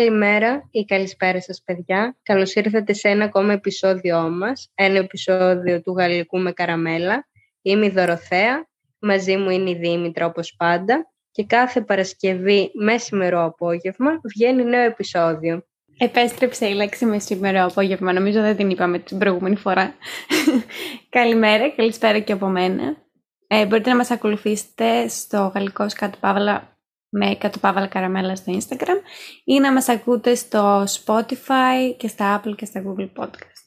Καλημέρα ή καλησπέρα σας παιδιά. Καλώς ήρθατε σε ένα ακόμα επεισόδιό μας, ένα επεισόδιο του Γαλλικού με Καραμέλα. Είμαι η Δωροθέα, μαζί μου είναι η Δήμητρα όπως πάντα και κάθε Παρασκευή μεσημερό απόγευμα βγαίνει νέο επεισόδιο. Επέστρεψε η λέξη μεσημερό απόγευμα, νομίζω δεν την είπαμε την προηγούμενη φορά. Καλημέρα, καλησπέρα και από μένα. Ε, μπορείτε να μας ακολουθήσετε στο γαλλικό σκάτω παύλα με κάτω παύλα καραμέλα στο Instagram ή να μας ακούτε στο Spotify και στα Apple και στα Google Podcast.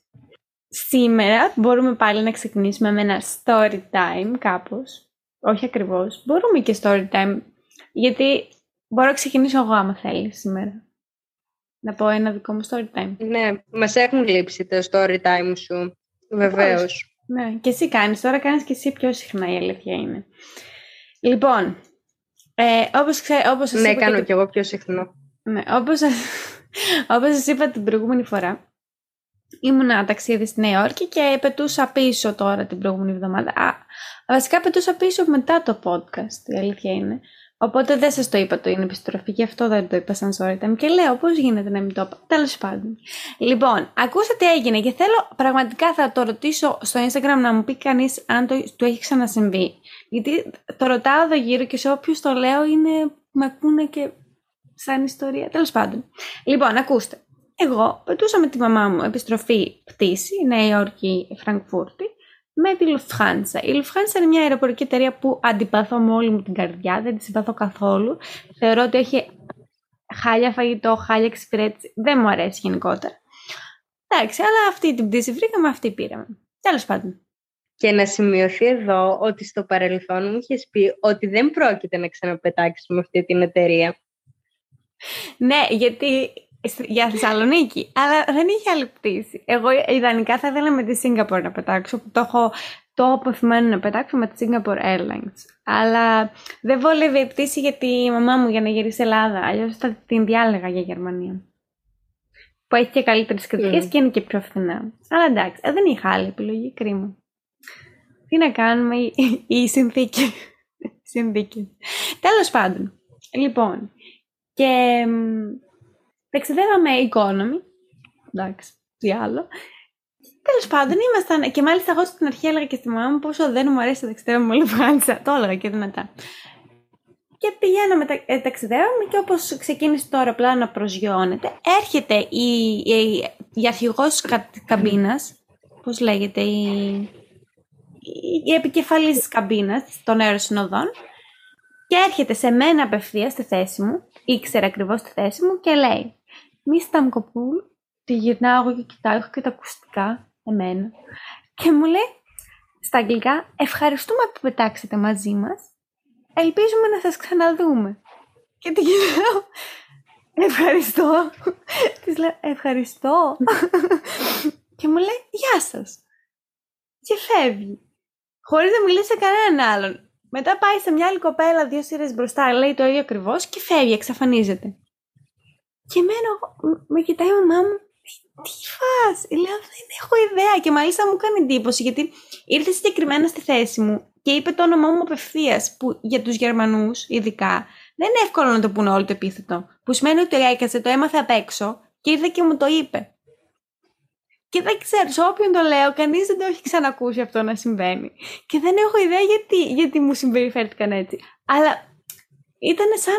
Σήμερα μπορούμε πάλι να ξεκινήσουμε με ένα story time κάπως. Όχι ακριβώς. Μπορούμε και story time γιατί μπορώ να ξεκινήσω εγώ άμα θέλεις σήμερα. Να πω ένα δικό μου story time. Ναι, μας έχουν λείψει τα story time σου. Βεβαίως. Ναι, και εσύ κάνεις. Τώρα κάνεις και εσύ πιο συχνά η αλήθεια είναι. Λοιπόν, ε, όπως, ξέ, όπως ναι, είπα κάνω και, εγώ πιο συχνό. Ναι, όπως, όπως σας είπα την προηγούμενη φορά, ήμουν ταξίδι στη Νέα Υόρκη και πετούσα πίσω τώρα την προηγούμενη εβδομάδα. Α, βασικά πετούσα πίσω μετά το podcast, η αλήθεια είναι. Οπότε δεν σας το είπα το είναι επιστροφή, γι' αυτό δεν το είπα σαν story Και λέω, πώς γίνεται να μην το είπα. Τέλος πάντων. Λοιπόν, ακούσατε τι έγινε και θέλω πραγματικά θα το ρωτήσω στο Instagram να μου πει κανείς αν το, του έχει ξανασυμβεί. Γιατί το ρωτάω εδώ γύρω και σε όποιους το λέω είναι. με ακούνε και σαν ιστορία. Τέλος πάντων. Λοιπόν, ακούστε. Εγώ πετούσα με τη μαμά μου επιστροφή πτήση, Νέα Υόρκη, Φραγκφούρτη με τη Lufthansa. Η Lufthansa είναι μια αεροπορική εταιρεία που αντιπαθώ με όλη μου την καρδιά, δεν της συμπαθώ καθόλου. Θεωρώ ότι έχει χάλια φαγητό, χάλια εξυπηρέτηση. Δεν μου αρέσει γενικότερα. Εντάξει, αλλά αυτή την πτήση βρήκαμε, αυτή πήραμε. Τέλος πάντων. Και να σημειωθεί εδώ ότι στο παρελθόν μου είχες πει ότι δεν πρόκειται να ξαναπετάξει με αυτή την εταιρεία. Ναι, γιατί για Θεσσαλονίκη. Αλλά δεν είχε άλλη πτήση. Εγώ ιδανικά θα ήθελα με τη Singapore να πετάξω, που το έχω το αποθυμένο να πετάξω με τη Singapore Airlines. Αλλά δεν βόλευε η πτήση για τη μαμά μου για να γυρίσει Ελλάδα. Αλλιώς θα την διάλεγα για Γερμανία. Που έχει και καλύτερες κριτικές mm. και είναι και πιο φθηνά. Αλλά εντάξει, ε, δεν είχα άλλη επιλογή. Κρίμα. Τι να κάνουμε, η, η συνθήκη. συνθήκη. Τέλος πάντων. Λοιπόν, και Ταξιδεύαμε economy. Εντάξει, τι άλλο. Τέλος πάντων, ήμασταν. Και μάλιστα, εγώ στην αρχή έλεγα και στη μαμά μου πόσο δεν μου αρέσει να ταξιδεύω με Λουφάντσα. Το έλεγα και δυνατά. Και πηγαίναμε, ε, ταξιδεύαμε και όπως ξεκίνησε το αεροπλάνο να προσγειώνεται, έρχεται η, η, η αρχηγός κα, καμπίνας, πώς λέγεται, η, η επικεφαλής της καμπίνας των αεροσυνοδών, και έρχεται σε μένα απευθείας στη θέση μου, ήξερε ακριβώς τη θέση μου και λέει μη Σταμκοπούλ, τη γυρνάω εγώ και κοιτάω, έχω και τα ακουστικά, εμένα. Και μου λέει στα αγγλικά, ευχαριστούμε που πετάξετε μαζί μας, ελπίζουμε να σας ξαναδούμε. Και τη γυρνάω, ευχαριστώ. Της λέω, ευχαριστώ. και μου λέει, γεια σας. Και φεύγει. Χωρίς να μιλήσει σε κανέναν άλλον. Μετά πάει σε μια άλλη κοπέλα δύο σειρές μπροστά, λέει το ίδιο ακριβώς και φεύγει, εξαφανίζεται. Και εμένα με κοιτάει η μαμά μου, τι φας, λέω δεν έχω ιδέα και μάλιστα μου κάνει εντύπωση γιατί ήρθε συγκεκριμένα στη θέση μου και είπε το όνομά μου απευθείας που για τους Γερμανούς ειδικά δεν είναι εύκολο να το πούνε όλο το επίθετο που σημαίνει ότι έκασε, το έμαθε απ' έξω και ήρθε και μου το είπε. Και δεν ξέρω, σε όποιον το λέω, κανείς δεν το έχει ξανακούσει αυτό να συμβαίνει. Και δεν έχω ιδέα γιατί, γιατί μου συμπεριφέρθηκαν έτσι. Αλλά ήταν σαν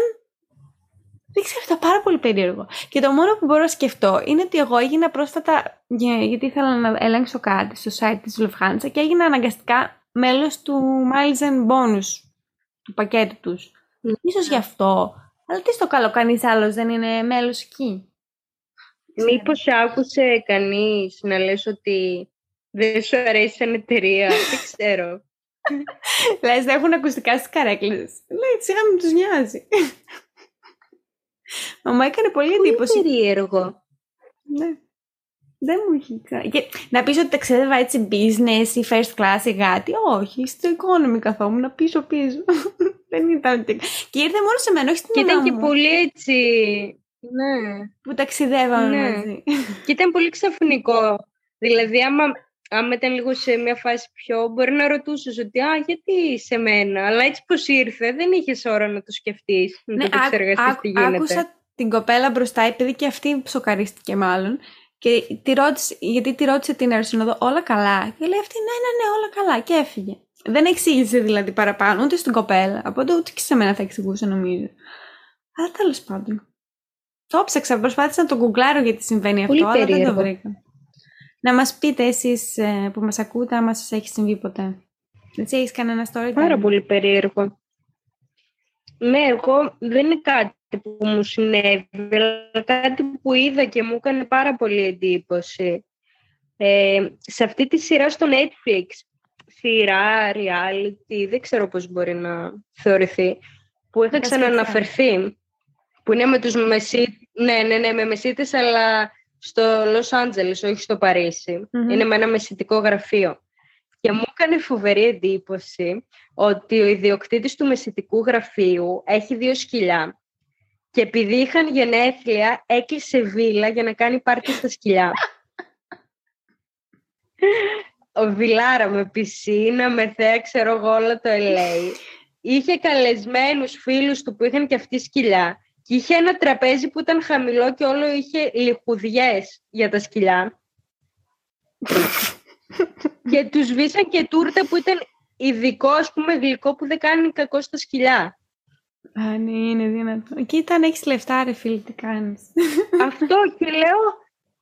δεν ξέρω, ήταν πάρα πολύ περίεργο. Και το μόνο που μπορώ να σκεφτώ είναι ότι εγώ έγινα πρόσφατα, γιατί ήθελα να ελέγξω κάτι στο site της Lufthansa και έγινα αναγκαστικά μέλος του Miles and Bonus, του πακέτου τους. Mm. Ίσως γι' αυτό. Αλλά τι στο καλό, κανείς άλλος δεν είναι μέλος εκεί. Μήπως άκουσε κανείς να λες ότι δεν σου αρέσει σαν εταιρεία, δεν ξέρω. Λες, δεν έχουν ακουστικά στις καρέκλες. Λέει, σιγά μην τους νοιάζει. Μα μου έκανε πολύ εντύπωση. Πολύ περίεργο. Ναι. Δεν μου έχει και, Να πεις ότι ταξίδευα έτσι business ή first class ή κάτι. Όχι, στο economy καθόμουν πίσω πίσω. Δεν ήταν Και ήρθε μόνο σε μένα, όχι στην Και ήταν και πολύ έτσι... Ναι. Που ταξιδεύαμε ναι. μαζί. Και ήταν πολύ ξαφνικό. Δηλαδή, άμα άμα ήταν λίγο σε μια φάση πιο, μπορεί να ρωτούσες ότι «Α, γιατί σε μένα» αλλά έτσι πως ήρθε, δεν είχες ώρα να το σκεφτείς, να ναι, το επεξεργαστείς τι γίνεται. Άκουσα την κοπέλα μπροστά, επειδή και αυτή ψοκαρίστηκε μάλλον, και τη ρώτησε, γιατί τη ρώτησε την αεροσυνοδό όλα καλά; Και λέει αυτή, ναι, ναι, ναι, όλα καλά. Και έφυγε. Δεν εξήγησε δηλαδή παραπάνω ούτε στην κοπέλα. Οπότε ούτε και σε μένα θα εξηγούσε νομίζω. Αλλά τέλος πάντων. Το ψάξα, προσπάθησα να το γκουγκλάρω γιατί συμβαίνει Πολύ αυτό, αλλά δεν το περίεργο. βρήκα. Να μας πείτε εσείς ε, που μας ακούτε, άμα σας έχει συμβεί ποτέ. Έτσι έχεις κανένα story Πάρα time? πολύ περίεργο. Ναι, εγώ δεν είναι κάτι που μου συνέβη, αλλά κάτι που είδα και μου έκανε πάρα πολύ εντύπωση. Ε, σε αυτή τη σειρά στο Netflix, σειρά, reality, δεν ξέρω πώς μπορεί να θεωρηθεί, που είχα Μπασκετικά. ξανααναφερθεί, που είναι με τους μεσί... ναι, ναι, ναι, με μεσίτες, αλλά στο Λος Άντζελες, όχι στο παρισι Μμμ. Είναι με ένα μεσητικό γραφείο. Και μου έκανε φοβερή εντύπωση ότι ο ιδιοκτήτης του μεσητικού γραφείου έχει δύο σκυλιά. Και επειδή είχαν γενέθλια, έκλεισε βίλα για να κάνει πάρτι στα σκυλιά. ο Βιλάρα με πισίνα, με θέα, ξέρω εγώ όλο το LA. Είχε καλεσμένους φίλους του που είχαν και αυτοί σκυλιά. Και είχε ένα τραπέζι που ήταν χαμηλό και όλο είχε λιχουδιές για τα σκυλιά. και τους βήσαν και τούρτα που ήταν ειδικό, ας πούμε, γλυκό που δεν κάνει κακό στα σκυλιά. Α, ναι, είναι δυνατό. Κοίτα αν έχεις λεφτά ρε φίλε, τι κάνεις. Αυτό και λέω,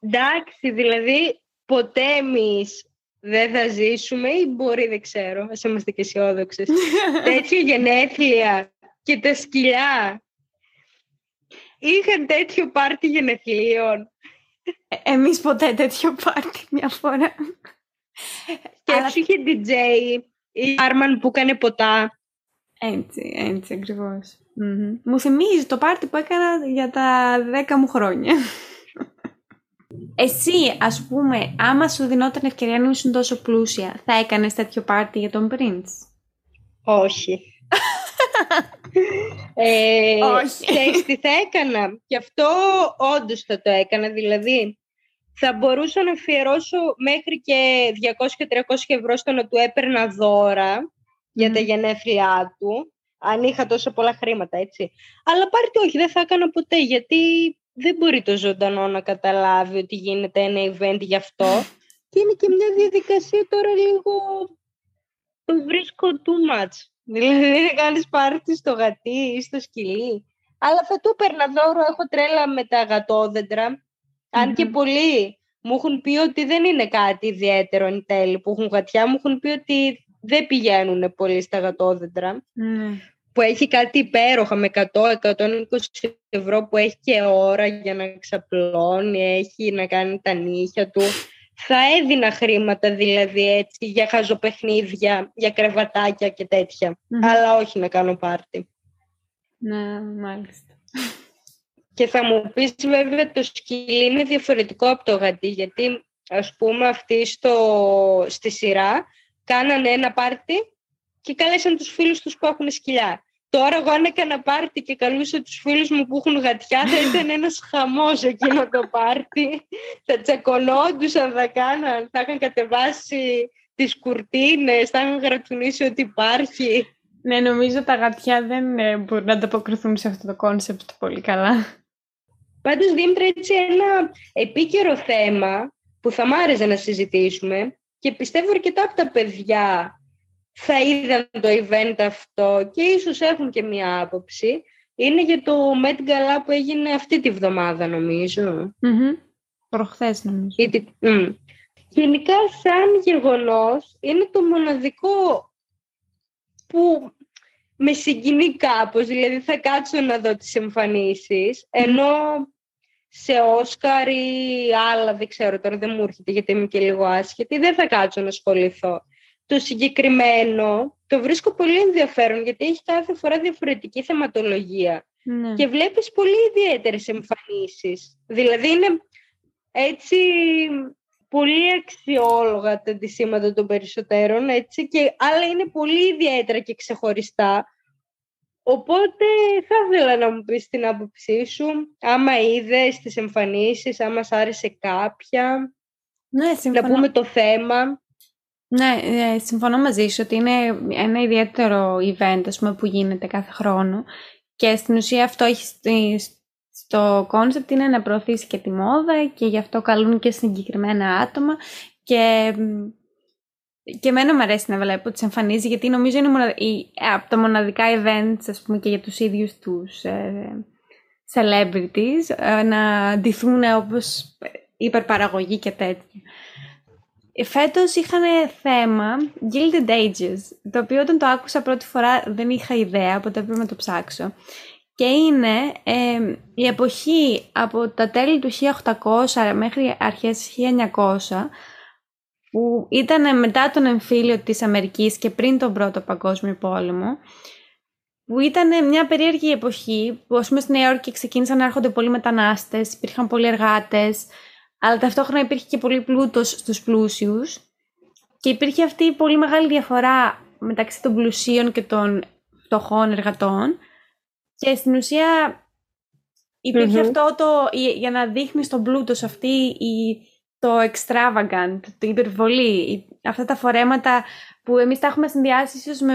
εντάξει, δηλαδή ποτέ εμείς δεν θα ζήσουμε ή μπορεί, δεν ξέρω, ας είμαστε και αισιόδοξες. Τέτοια γενέθλια και τα σκυλιά είχαν τέτοιο πάρτι γενεθλίων. Ε, Εμείς ποτέ τέτοιο πάρτι μια φορά. Και Αλλά- έτσι είχε DJ η Άρμαν που έκανε ποτά. Έτσι, έτσι ακριβώς. Μμμ. Μου θυμίζει το πάρτι που έκανα για τα δέκα μου χρόνια. Εσύ, ας πούμε, άμα σου δινόταν ευκαιρία να ήσουν τόσο πλούσια, θα έκανες τέτοιο πάρτι για τον Prince; Όχι. ε, Όχι. Ξέρεις τι θα έκανα; Και αυτό όντως θα το έκανα. Δηλαδή, θα μπορούσα να αφιερώσω μέχρι και 200-300 ευρώ στο να του έπαιρνα δώρα για τα Μμμ. γενέθλιά του, αν είχα τόσο πολλά χρήματα, έτσι. Αλλά πάρτι όχι, δεν θα έκανα ποτέ, γιατί δεν μπορεί το ζωντανό να καταλάβει ότι γίνεται ένα event γι' αυτό. Και είναι και μια διαδικασία τώρα λίγο το βρίσκω too much. Δηλαδή να κάνεις πάρτι στο γατί ή στο σκυλί. Αλλά θα του έπαιρνα δώρο, έχω τρέλα με τα γατόδεντρα. Αν και Μμμ. πολλοί μου έχουν πει ότι δεν είναι κάτι ιδιαίτερο εν τέλει που έχουν γατιά, μου έχουν πει ότι δεν πηγαίνουν πολύ στα γατόδεντρα. Ναι. Που έχει κάτι υπέροχα με 100-120 ευρώ που έχει και ώρα για να ξαπλώνει, έχει να κάνει τα νύχια του. Θα έδινα χρήματα δηλαδή έτσι για χαζοπαιχνίδια, για κρεβατάκια και τέτοια. Μμμ. Αλλά όχι να κάνω πάρτι. Ναι, μάλιστα. Και θα μου πεις βέβαια το σκυλί είναι διαφορετικό από το γατί γιατί ας πούμε αυτοί στο, στη σειρά κάνανε ένα πάρτι και κάλεσαν τους φίλους τους που έχουν σκυλιά. Τώρα εγώ αν έκανα πάρτι και καλούσα τους φίλους μου που έχουν γατιά θα ήταν ένας χαμός εκείνο το πάρτι. θα τσακωνόντουσαν, θα κάναν, θα είχαν κατεβάσει τις κουρτίνες, θα είχαν γρατσουνίσει ότι υπάρχει. Ναι, νομίζω τα γατιά δεν ε, μπορούν να ανταποκριθούν σε αυτό το concept πολύ καλά. Πάντως, Δήμητρα, έτσι ένα επίκαιρο θέμα που θα μ' άρεσε να συζητήσουμε και πιστεύω αρκετά από τα παιδιά θα είδαν το event αυτό και ίσως έχουν και μία άποψη. Είναι για το Met Gala που έγινε αυτή τη βδομάδα, νομίζω. Μμμ. Προχθές νομίζω. Ή τη- μμ. Γενικά, σαν γεγονός, είναι το μοναδικό που με συγκινεί κάπως. Δηλαδή, θα κάτσω να δω τις εμφανίσεις, ενώ σε Όσκαρ ή άλλα, δεν ξέρω τώρα, δεν μου έρχεται γιατί είμαι και λίγο άσχετη, δεν θα κάτσω να ασχοληθώ. Το συγκεκριμένο το βρίσκω πολύ ενδιαφέρον γιατί έχει κάθε φορά διαφορετική θεματολογία Ναι. και βλέπεις πολύ ιδιαίτερες εμφανίσεις. Δηλαδή είναι έτσι πολύ αξιόλογα τα αντισήματα των περισσότερων έτσι, και άλλα είναι πολύ ιδιαίτερα και ξεχωριστά. Οπότε θα ήθελα να μου πεις την άποψή σου, άμα είδες τις εμφανίσεις, άμα σ' άρεσε κάποια, Ναι, να συμφωνώ. πούμε το θέμα. Ναι, ε, συμφωνώ μαζί σου ότι είναι ένα ιδιαίτερο event ας πούμε, που γίνεται κάθε χρόνο και στην ουσία αυτό έχει στη- στο concept είναι να προωθήσεις και τη μόδα και γι' αυτό καλούν και συγκεκριμένα άτομα και, και εμένα μου αρέσει να βλέπω τις εμφανίσεις γιατί νομίζω είναι από τα μοναδικά events ας πούμε και για τους ίδιους τους ε, celebrities ε, να ντυθούν όπως υπερπαραγωγή και τέτοια. Φέτος είχαν θέμα Gilded Ages, το οποίο όταν το άκουσα πρώτη φορά δεν είχα ιδέα, οπότε έπρεπε να το ψάξω. Και είναι ε, η εποχή από τα τέλη του 1800 μέχρι αρχές 1900, που ήταν μετά τον εμφύλιο της Αμερικής και πριν τον Πρώτο Παγκόσμιο Πόλεμο, που ήταν μια περίεργη εποχή, που ας πούμε στη Νέα Υόρκη ξεκίνησαν να έρχονται πολλοί μετανάστες, υπήρχαν πολλοί εργάτες, αλλά ταυτόχρονα υπήρχε και πολύ πλούτος στους πλούσιους και υπήρχε αυτή η πολύ μεγάλη διαφορά μεταξύ των πλουσίων και των φτωχών εργατών και στην ουσία αυτό το, για να δείχνεις τον πλούτος σε αυτή η, το extravagant, το υπερβολή, αυτά τα φορέματα που εμείς τα έχουμε συνδυάσει ίσως με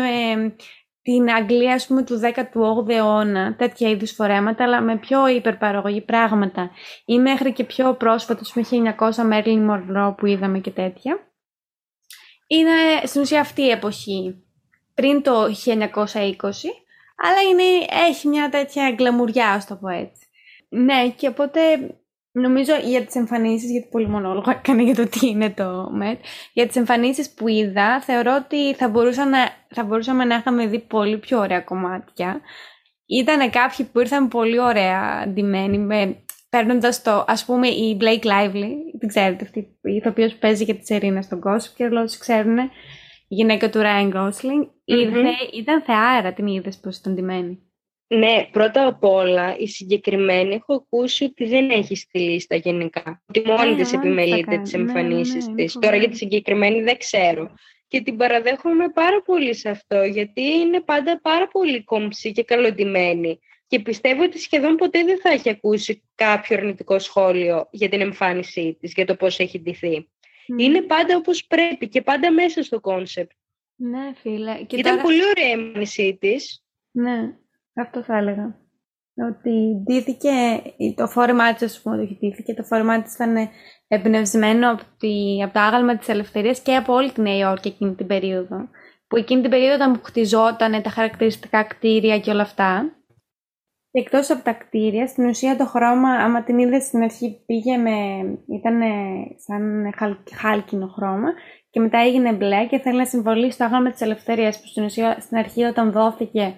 την Αγγλία ας πούμε του 18ου αιώνα, τέτοια είδους φορέματα, αλλά με πιο υπερπαραγωγή πράγματα. Ή μέχρι και πιο πρόσφατο, με 1900 Merlin Monroe που είδαμε και τέτοια. Είναι στην ουσία αυτή η εποχή, πριν το 1920, αλλά είναι, έχει μια τέτοια γκλαμουριά, ας το πω έτσι. Ναι, και οπότε Νομίζω για τις εμφανίσεις, γιατί πολύ μονόλογο έκανε για το τι είναι το ΜΕΤ, για τις εμφανίσεις που είδα, θεωρώ ότι θα, μπορούσα να, θα μπορούσαμε να είχαμε δει πολύ πιο ωραία κομμάτια. Ήταν κάποιοι που ήρθαν πολύ ωραία ντυμένοι, με, παίρνοντας το, ας πούμε, η Blake Lively, δεν ξέρετε αυτή, η ηθοποιός που παίζει για τη Σερίνα στον κόσμο και όσοι ξέρουν, η γυναίκα του Ryan Gosling, mm-hmm. ήταν θεάρα την είδες πώς ήταν ντυμένη. Ναι, πρώτα απ' όλα, η συγκεκριμένη έχω ακούσει ότι δεν έχει στη λίστα γενικά. Ότι μόνη της επιμελείται τις εμφανίσει ναι, ναι, της. Τώρα για τη συγκεκριμένη δεν ξέρω. Και την παραδέχομαι πάρα πολύ σε αυτό, γιατί είναι πάντα πάρα πολύ κομψή και καλοντημένη. Και πιστεύω ότι σχεδόν ποτέ δεν θα έχει ακούσει κάποιο αρνητικό σχόλιο για την εμφάνισή της, για το πώς έχει ντυθεί. Είναι πάντα όπως πρέπει και πάντα μέσα στο concept. Ναι, φίλε. Και Ήταν πολύ ωραία η εμφάνισή της. Ναι. Αυτό θα έλεγα. Ότι ντύθηκε, το φόρεμά της, ας πούμε, ότι ντύθηκε, το φόρεμά της ήταν εμπνευσμένο από, τη, από το άγαλμα της ελευθερίας και από όλη τη Νέα Υόρκη εκείνη την περίοδο. Που εκείνη την περίοδο ήταν που χτιζόταν τα χαρακτηριστικά κτίρια και όλα αυτά. Και εκτός από τα κτίρια, στην ουσία το χρώμα, άμα την είδες στην αρχή, πήγε με. ήταν σαν χάλκινο χρώμα και μετά έγινε μπλε και θέλει να συμβολήσει το άγαλμα της ελευθερίας που στην ουσία στην αρχή όταν δόθηκε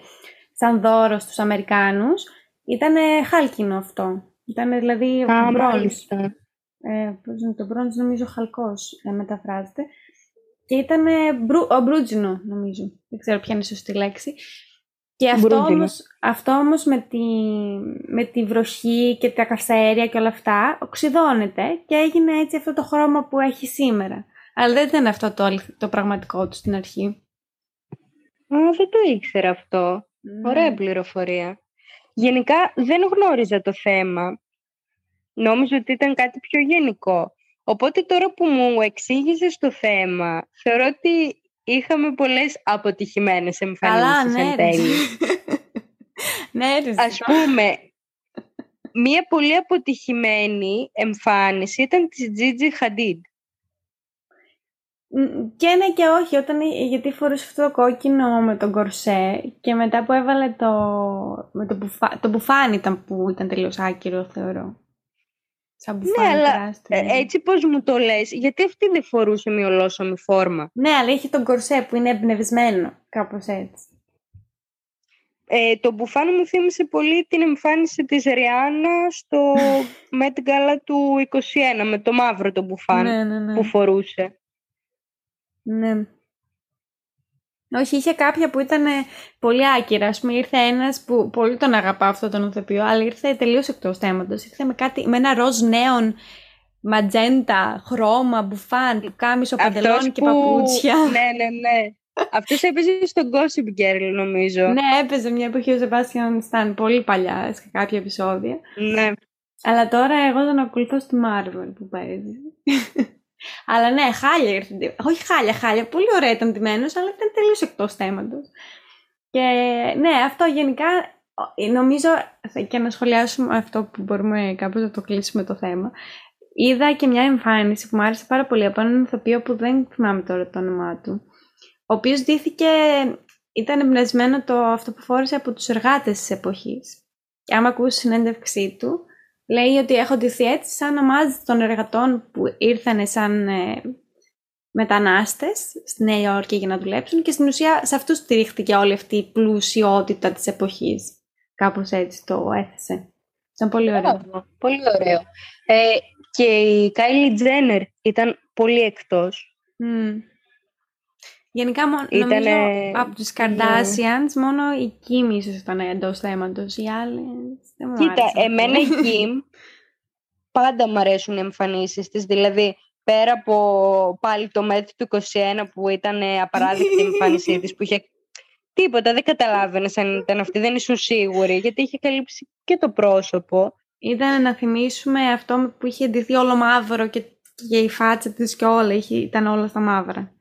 σαν δώρο στους Αμερικάνους, ήταν χάλκινο αυτό. Ήταν δηλαδή Α, μπρόνζ. Ε, πώς είναι το μπρόνζ, νομίζω χαλκός ε, μεταφράζεται. Και ήταν μπρου, ο μπρούτζινο, νομίζω. Δεν ξέρω ποια είναι η σωστή λέξη. Και αυτό όμως, αυτό όμως με, τη, με τη βροχή και τα καυσαέρια και όλα αυτά οξυδώνεται και έγινε έτσι αυτό το χρώμα που έχει σήμερα. Αλλά δεν ήταν αυτό το, το πραγματικό του στην αρχή. Α, δεν το ήξερα αυτό. Ωραία πληροφορία. Γενικά δεν γνώριζα το θέμα. Νόμιζα ότι ήταν κάτι πιο γενικό. Οπότε τώρα που μου εξήγησες το θέμα, θεωρώ ότι είχαμε πολλές αποτυχημένες εμφανίσεις Καλά, ναι, εν τέλει. ναι, Ας πούμε, μία πολύ αποτυχημένη εμφάνιση ήταν της Gigi Hadid. Και ναι και όχι, όταν, γιατί φορούσε αυτό το κόκκινο με τον κορσέ και μετά που έβαλε το, με το, μπουφά, το μπουφάνι ήταν που ήταν τελείως άκυρο θεωρώ. Σαν ναι, μπουφάνι ναι, αλλά έτσι πώς μου το λες, γιατί αυτή δεν φορούσε μια ολόσωμη φόρμα; Ναι, αλλά είχε τον κορσέ που είναι εμπνευσμένο, κάπως έτσι. Ε, το μπουφάνι μου θύμισε πολύ την εμφάνιση της Ριάννα στο Met Gala του 21 με το μαύρο το μπουφάνι ναι, ναι, ναι. που φορούσε. Ναι. Όχι, είχε κάποια που ήταν πολύ άκυρα. Α πούμε, ήρθε ένας που πολύ τον αγαπά αυτό τον ηθοποιό, αλλά ήρθε τελείως εκτός θέματος. Ήρθε με, κάτι, με ένα ροζ νέον ματζέντα, χρώμα, μπουφάν, του κάμισο, παντελόνι και παπούτσια. Ναι, ναι, ναι. Αυτός έπαιζε στον Gossip Girl, νομίζω. Ναι, έπαιζε μια εποχή ο Σεβάστιαν Σταν πολύ παλιά, σε κάποια επεισόδια. Ναι. Αλλά τώρα εγώ τον ακολουθώ στη Marvel που παίζει. Αλλά ναι, χάλια ήρθε. Όχι χάλια, χάλια. Πολύ ωραία ήταν ντυμένος, αλλά ήταν τελείως εκτός θέματος. Και ναι, αυτό γενικά νομίζω και να σχολιάσουμε αυτό που μπορούμε κάπως να το κλείσουμε το θέμα. Είδα και μια εμφάνιση που μου άρεσε πάρα πολύ από έναν ηθοποιό που δεν θυμάμαι τώρα το όνομά του. Ο οποίος δίθηκε, ήταν εμπνευσμένο το αυτό που φόρεσε από τους εργάτες της εποχής. Και άμα ακούσεις συνέντευξή του, λέει ότι έχω ντυθεί έτσι σαν ομάδα των εργατών που ήρθαν σαν ε, μετανάστες στη Νέα Υόρκη για να δουλέψουν και στην ουσία σε αυτούς στηρίχθηκε όλη αυτή η πλουσιότητα της εποχής. Κάπως έτσι το έθεσε. Ήταν πολύ ωραίο. πολύ ωραίο. Ε, και η Κάιλι Τζένερ ήταν πολύ εκτός. Γενικά, νομίζω από τους Kardashians, μόνο η Kim ίσως ήταν εντός θέματος. Οι άλλοι δεν μου Κοίτα, εμένα η Kim πάντα μου αρέσουν οι εμφανίσεις της. Δηλαδή, πέρα από πάλι το μέτρο του 21 που ήταν απαράδεκτη η εμφάνισή της, που είχε τίποτα, δεν καταλάβαινες αν ήταν αυτή, δεν ήσουν σίγουροι, γιατί είχε καλύψει και το πρόσωπο. Ήταν να θυμίσουμε αυτό που είχε ντυθεί όλο μαύρο και, και η φάτσα της και όλα, είχε, ήταν όλα στα μαύρα.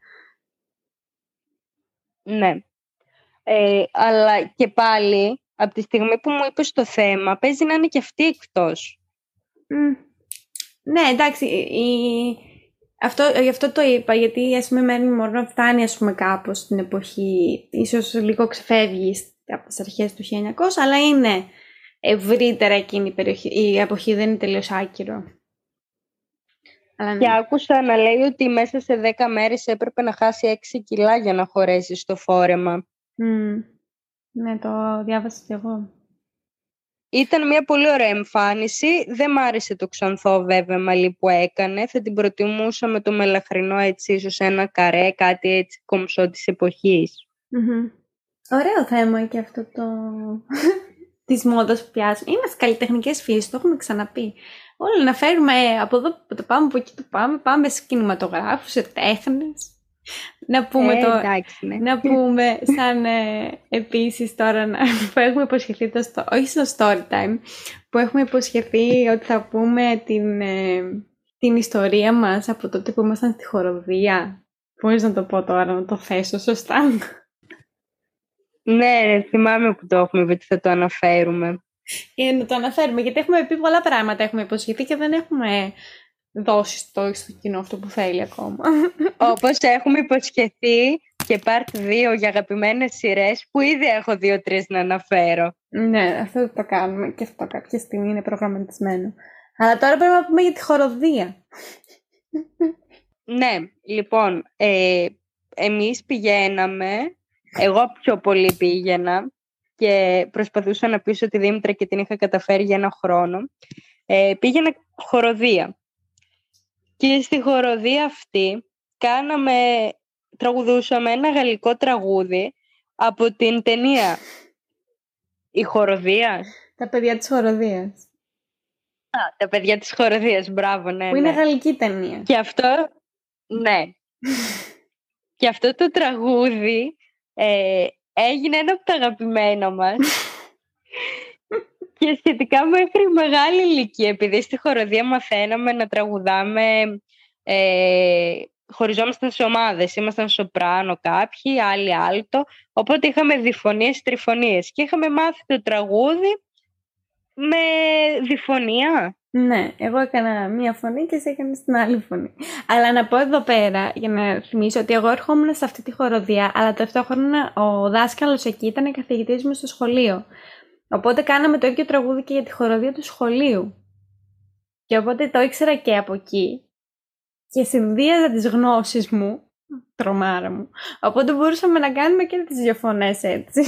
Ναι. Ε, αλλά και πάλι, από τη στιγμή που μου είπες το θέμα, παίζει να είναι και αυτή εκτός. Ναι, εντάξει, η... αυτό, γι' αυτό το είπα, γιατί ας πούμε μένει μόνο φτάνει ας πούμε κάπως στην εποχή, ίσως λίγο ξεφεύγει από τις αρχές του 1900, αλλά είναι ευρύτερα εκείνη η, περιοχή, η εποχή, δεν είναι τελείως άκυρο. Ναι. Και άκουσα να λέει ότι μέσα σε 10 μέρες έπρεπε να χάσει 6 κιλά για να χωρέσει στο φόρεμα. Ναι, το διάβασα κι εγώ. Ήταν μια πολύ ωραία εμφάνιση. Δεν μ' άρεσε το ξανθό βέβαια μαλλί που έκανε. Θα την προτιμούσα με το μελαχρινό έτσι ίσως ένα καρέ, κάτι έτσι κομψό της εποχής. Ωραίο θέμα και αυτό το... της μόδας που πιάσουμε. Είμαστε καλλιτεχνικές φύσεις, το έχουμε ξαναπεί. Όλα να φέρουμε από εδώ που το πάμε, από εκεί το πάμε, πάμε σε κινηματογράφους, σε τέχνες. Να πούμε, ε, το, εντάξει, ναι. να πούμε σαν ε, επίσης τώρα να, που έχουμε υποσχεθεί, το, όχι στο story time, που έχουμε υποσχεθεί ότι θα πούμε την, ε, την ιστορία μας από τότε που ήμασταν στη χοροδία. Πώς να το πω τώρα, να το θέσω σωστά; Ναι, θυμάμαι που το έχουμε ότι θα το αναφέρουμε. Ε, να το αναφέρουμε, γιατί έχουμε πει πολλά πράγματα, έχουμε υποσχεθεί και δεν έχουμε δώσει στο, στο κοινό αυτό που θέλει ακόμα. Όπως έχουμε υποσχεθεί και part 2 για αγαπημένες σειρές που ήδη έχω δύο-τρεις να αναφέρω. Ναι, αυτό το κάνουμε και αυτό κάποια στιγμή είναι προγραμματισμένο. Αλλά τώρα πρέπει να πούμε για τη χοροδία. ναι, λοιπόν, ε, εμείς πηγαίναμε, εγώ πιο πολύ πήγαινα και προσπαθούσα να πείσω τη Δήμητρα και την είχα καταφέρει για ένα χρόνο. Ε, πήγαινα χοροδία. Και στη χοροδία αυτή κάναμε, τραγουδούσαμε ένα γαλλικό τραγούδι από την ταινία «Η χοροδία». Τα παιδιά της χοροδίας. Α, τα παιδιά της χοροδίας, μπράβο, ναι. Που είναι ναι. γαλλική ταινία. Και αυτό, ναι. και αυτό το τραγούδι ε, έγινε ένα από τα αγαπημένα μας. και σχετικά μέχρι μεγάλη ηλικία, επειδή στη χοροδία μαθαίναμε να τραγουδάμε, ε, χωριζόμασταν σε ομάδες, ήμασταν σοπράνο κάποιοι, άλλοι άλτο, οπότε είχαμε διφωνίες, τριφωνίες και είχαμε μάθει το τραγούδι με διφωνία. Ναι, εγώ έκανα μία φωνή και εσύ έκανες την άλλη φωνή. Αλλά να πω εδώ πέρα, για να θυμίσω ότι εγώ ερχόμουν σε αυτή τη χοροδία, αλλά ταυτόχρονα ο δάσκαλος εκεί ήταν καθηγητής μου στο σχολείο. Οπότε κάναμε το ίδιο τραγούδι και για τη χοροδία του σχολείου. Και οπότε το ήξερα και από εκεί. Και συνδύαζα τις γνώσεις μου, τρομάρα μου. Οπότε μπορούσαμε να κάνουμε και τις δύο φωνές έτσι.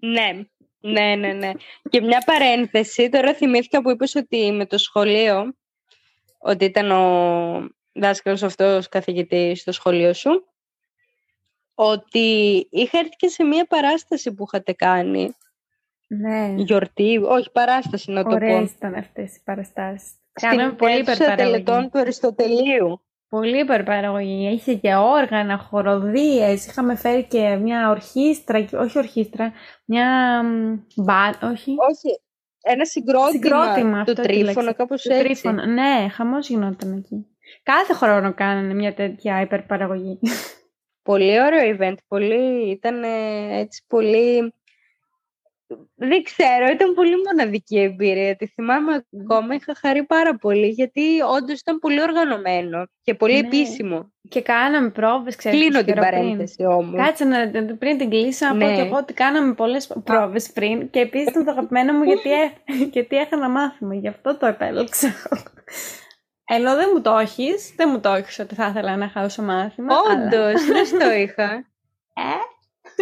Ναι, ναι, ναι, ναι. Και μια παρένθεση, τώρα θυμήθηκα που είπες ότι με το σχολείο, ότι ήταν ο δάσκαλος αυτός καθηγητής στο σχολείο σου, ότι είχα έρθει και σε μια παράσταση που είχατε κάνει. Ναι. Γιορτή, όχι παράσταση να το πω. Ωραίες ήταν αυτές οι παραστάσεις. Κάναμε πολύ υπερπαραγωγή. τελετών του Αριστοτελείου. Πολύ υπερπαραγωγή. Είχε και όργανα, χοροδίες. Είχαμε φέρει και μια ορχήστρα, όχι ορχήστρα, μια μπα, όχι. Όχι, ένα συγκρότημα, συγκρότημα το τρίφωνο, κάπως το έτσι. Τρίφωνο. Ναι, χαμός γινόταν εκεί. Κάθε χρόνο κάνανε μια τέτοια υπερπαραγωγή. Πολύ ωραίο event, πολύ, ήταν έτσι πολύ δεν ξέρω, ήταν πολύ μοναδική εμπειρία. Τη θυμάμαι ακόμα, είχα χαρεί πάρα πολύ, γιατί όντως ήταν πολύ οργανωμένο και πολύ ναι. επίσημο. Και κάναμε πρόβες, ξέρετε. Κλείνω την παρένθεση όμως. Κάτσε να πριν την κλείσω, να πω και εγώ ότι κάναμε πολλές πρόβες πριν. Και επίσης ήταν το αγαπημένο μου γιατί, γιατί έχανα μάθημα. Γι' αυτό το επέλεξα. Ενώ δεν μου το έχεις, δεν μου το έχεις ότι θα ήθελα να χάσω μάθημα. Όντως, αλλά... δεν το είχα; Ε;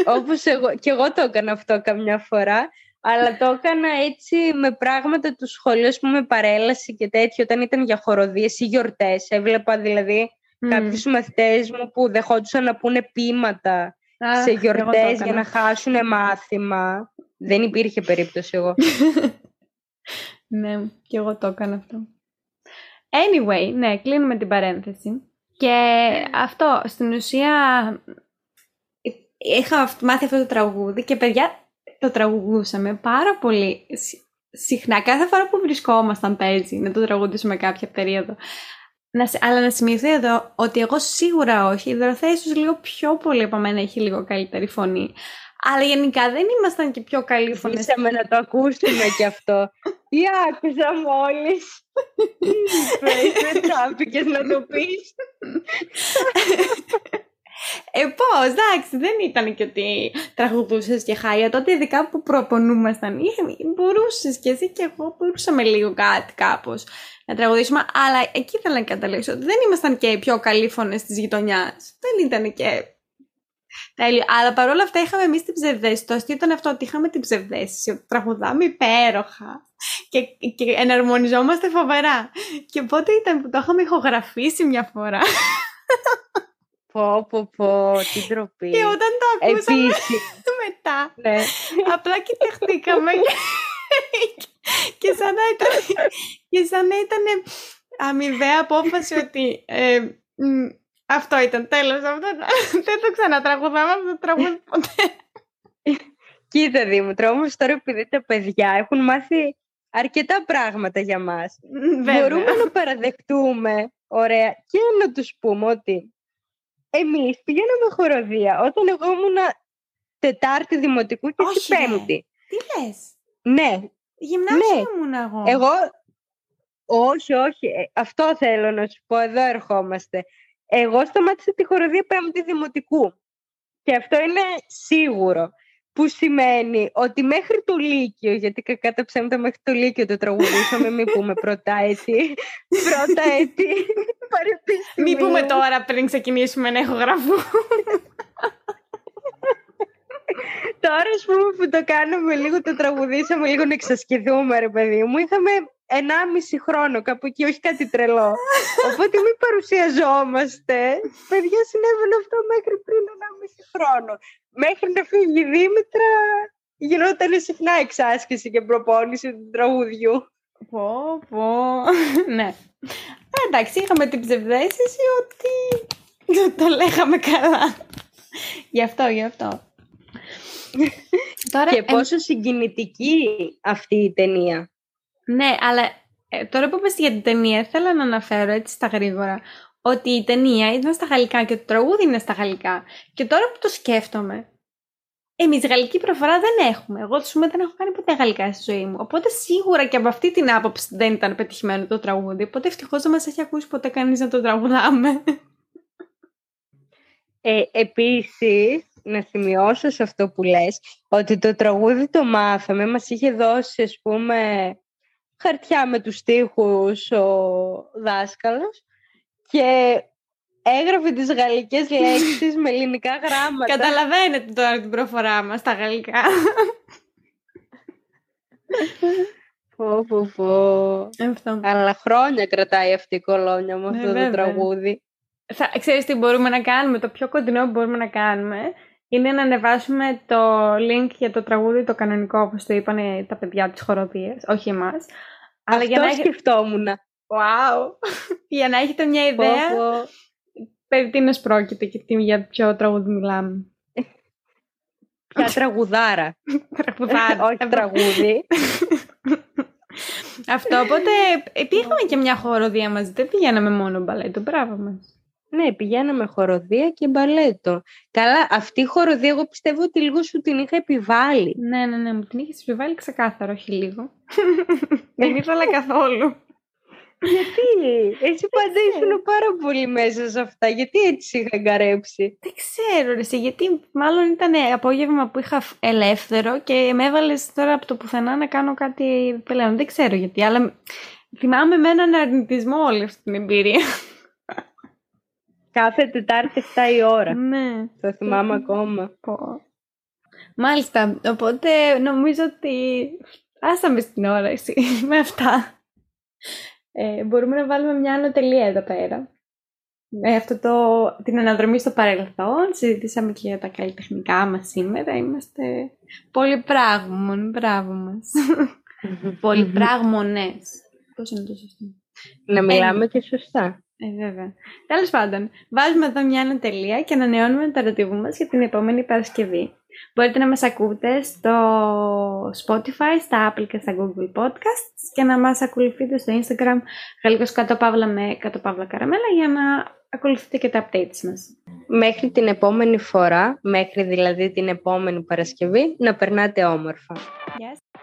Όπως εγώ, και εγώ το έκανα αυτό καμιά φορά, αλλά το έκανα έτσι με πράγματα του σχολείου, που με παρέλαση και τέτοιο, όταν ήταν για χοροδίες ή γιορτές. Έβλεπα δηλαδή mm. κάποιους μαθητές μου που δεχόντουσαν να πούνε ποίηματα σε γιορτές για να χάσουν μάθημα. Δεν υπήρχε περίπτωση εγώ. ναι, και εγώ το έκανα αυτό. Anyway, ναι, κλείνουμε την παρένθεση. Και αυτό, στην ουσία, είχα μάθει αυτό το τραγούδι και παιδιά το τραγουδούσαμε πάρα πολύ συχνά. Κάθε φορά που βρισκόμασταν παίζει να το τραγουδήσουμε κάποια περίοδο. Να, αλλά να σημειωθεί εδώ ότι εγώ σίγουρα όχι. Η Δωροθέα ίσως λίγο πιο πολύ από μένα έχει λίγο καλύτερη φωνή. Αλλά γενικά δεν ήμασταν και πιο καλοί φωνές. Ήσαμε να το ακούσουμε κι αυτό. Τι άκουσα μόλις. Δεν τράπηκες να το πεις. Ε, πώς, εντάξει, δεν ήταν και ότι τραγουδούσες και χάλια. Τότε, ειδικά που προπονούμασταν, μπορούσες και εσύ και εγώ μπορούσαμε λίγο κάτι κάπως να τραγουδήσουμε. Αλλά εκεί ήθελα να καταλήξω ότι δεν ήμασταν και οι πιο καλοί φωνές της γειτονιάς. Δεν ήταν και. Τέλειο. Αλλά παρόλα αυτά είχαμε εμείς την ψευδέστηση. Το αστείο ήταν αυτό ότι είχαμε την ψευδέστηση. Ότι τραγουδάμε υπέροχα και, και εναρμονιζόμαστε φοβερά. Και πότε ήταν που το είχαμε ηχογραφήσει μια φορά. Πω, πω, πω, τι ντροπή. Και όταν το ακούσαμε μετά, ναι. απλά κοιταχτήκαμε και σαν να ήταν, και σαν να ήταν αμοιβαία απόφαση ότι ε, αυτό ήταν τέλος, αυτό, δεν το ξανατραγουδάμε αυτό το τραγούδι ποτέ. Κοίτα Δήμητρο, όμως τώρα επειδή τα παιδιά έχουν μάθει αρκετά πράγματα για μας, μπορούμε να παραδεχτούμε, ωραία, και να τους πούμε ότι εμείς πηγαίναμε χοροδία όταν εγώ ήμουν Τετάρτη Δημοτικού και όχι, Πέμπτη. Τι λες; Ναι. Γυμνάσιο ναι. ήμουν εγώ. Εγώ, όχι, όχι. Ε, αυτό θέλω να σου πω. Εδώ ερχόμαστε. Εγώ σταμάτησα τη χοροδία Πέμπτη Δημοτικού. Και αυτό είναι σίγουρο που σημαίνει ότι μέχρι το Λύκειο, γιατί κακά τα ψέματα μέχρι το Λύκειο το τραγουδούσαμε, μην πούμε πρώτα έτη, πρώτα έτη, Μην πούμε τώρα πριν ξεκινήσουμε να έχω γραφού. Τώρα, ας πούμε, που το κάνουμε λίγο, το τραγουδήσαμε λίγο να εξασκηθούμε, ρε παιδί μου. Είχαμε 1,5 χρόνο κάπου εκεί, όχι κάτι τρελό. Οπότε μην παρουσιαζόμαστε. Παιδιά, συνέβαινε αυτό μέχρι πριν 1,5 χρόνο μέχρι να φύγει η Δήμητρα γινόταν συχνά εξάσκηση και προπόνηση του τραγουδιού. Πω, πω. ναι. εντάξει, είχαμε την ψευδέστηση ότι το λέγαμε καλά. γι' αυτό, γι' αυτό. τώρα, και πόσο συγκινητική αυτή η ταινία. Ναι, αλλά ε, τώρα που είπες για την ταινία, θέλω να αναφέρω έτσι στα γρήγορα ότι η ταινία ήταν στα γαλλικά και το τραγούδι είναι στα γαλλικά. Και τώρα που το σκέφτομαι, Εμείς γαλλική προφορά δεν έχουμε. Εγώ του δεν έχω κάνει ποτέ γαλλικά στη ζωή μου. Οπότε σίγουρα και από αυτή την άποψη δεν ήταν πετυχημένο το τραγούδι. Οπότε ευτυχώς δεν μας έχει ακούσει ποτέ κανείς να το τραγουδάμε. Ε, επίσης, να σημειώσω σε αυτό που λες, ότι το τραγούδι το μάθαμε, μας είχε δώσει, ας πούμε, χαρτιά με τους στίχους ο δάσκαλος και έγραφε τις γαλλικές λέξεις με ελληνικά γράμματα. Καταλαβαίνετε τώρα την προφορά μας στα γαλλικά. Πω, πω, πω. Αλλά χρόνια κρατάει αυτή η κολόνια με αυτό το τραγούδι. Θα, ξέρεις τι μπορούμε να κάνουμε, το πιο κοντινό που μπορούμε να κάνουμε είναι να ανεβάσουμε το link για το τραγούδι το κανονικό, όπως το είπαν τα παιδιά της χοροδίας, όχι εμάς. Αυτό για να σκεφτόμουν. Wow! για να έχετε μια ιδέα, περί τίνος πρόκειται και για ποιο τραγούδι μιλάμε. Ποια τραγουδάρα. τραγουδάρα. Όχι τραγούδι. Αυτό, οπότε πήγαμε και μια χοροδία μαζί. Δεν πηγαίναμε μόνο μπαλέτο. Μπράβο μας. Ναι, πηγαίναμε χοροδία και μπαλέτο. Καλά, αυτή η χοροδία εγώ πιστεύω ότι λίγο σου την είχα επιβάλει. Ναι, ναι, ναι, μου την είχες επιβάλει ξεκάθαρο, όχι λίγο. Δεν ήθελα καθόλου. Γιατί, εσύ πάντα ήσουν πάρα πολύ μέσα σε αυτά, γιατί έτσι είχα εγκαρέψει; Δεν ξέρω, ρε, γιατί μάλλον ήταν απόγευμα που είχα ελεύθερο και με έβαλες τώρα από το πουθενά να κάνω κάτι πλέον. Δεν ξέρω γιατί, αλλά θυμάμαι με έναν αρνητισμό όλη αυτή την εμπειρία. Κάθε Τετάρτη 7 η ώρα. Ναι. Το θυμάμαι ακόμα. Μάλιστα, οπότε νομίζω ότι άσαμε στην ώρα εσύ με αυτά. Ε, μπορούμε να βάλουμε μια ανωτελεία εδώ πέρα. Με αυτό το, την αναδρομή στο παρελθόν, συζητήσαμε και για τα καλλιτεχνικά μας σήμερα. Είμαστε πολυπράγμων, μπράβο μας. Πολυπράγμονες. Πώς είναι το σωστό. Να μιλάμε και σωστά. Ε, βέβαια. Τέλος πάντων, βάζουμε εδώ μια ανατελεία και ανανεώνουμε το ραντεβού μας για την επόμενη Παρασκευή. Μπορείτε να μας ακούτε στο Spotify, στα Apple και στα Google Podcasts και να μας ακολουθείτε στο Instagram γαλλικός κάτω παύλα με κάτω παύλα καραμέλα για να ακολουθείτε και τα updates μας. Μέχρι την επόμενη φορά, μέχρι δηλαδή την επόμενη Παρασκευή, να περνάτε όμορφα. Yes.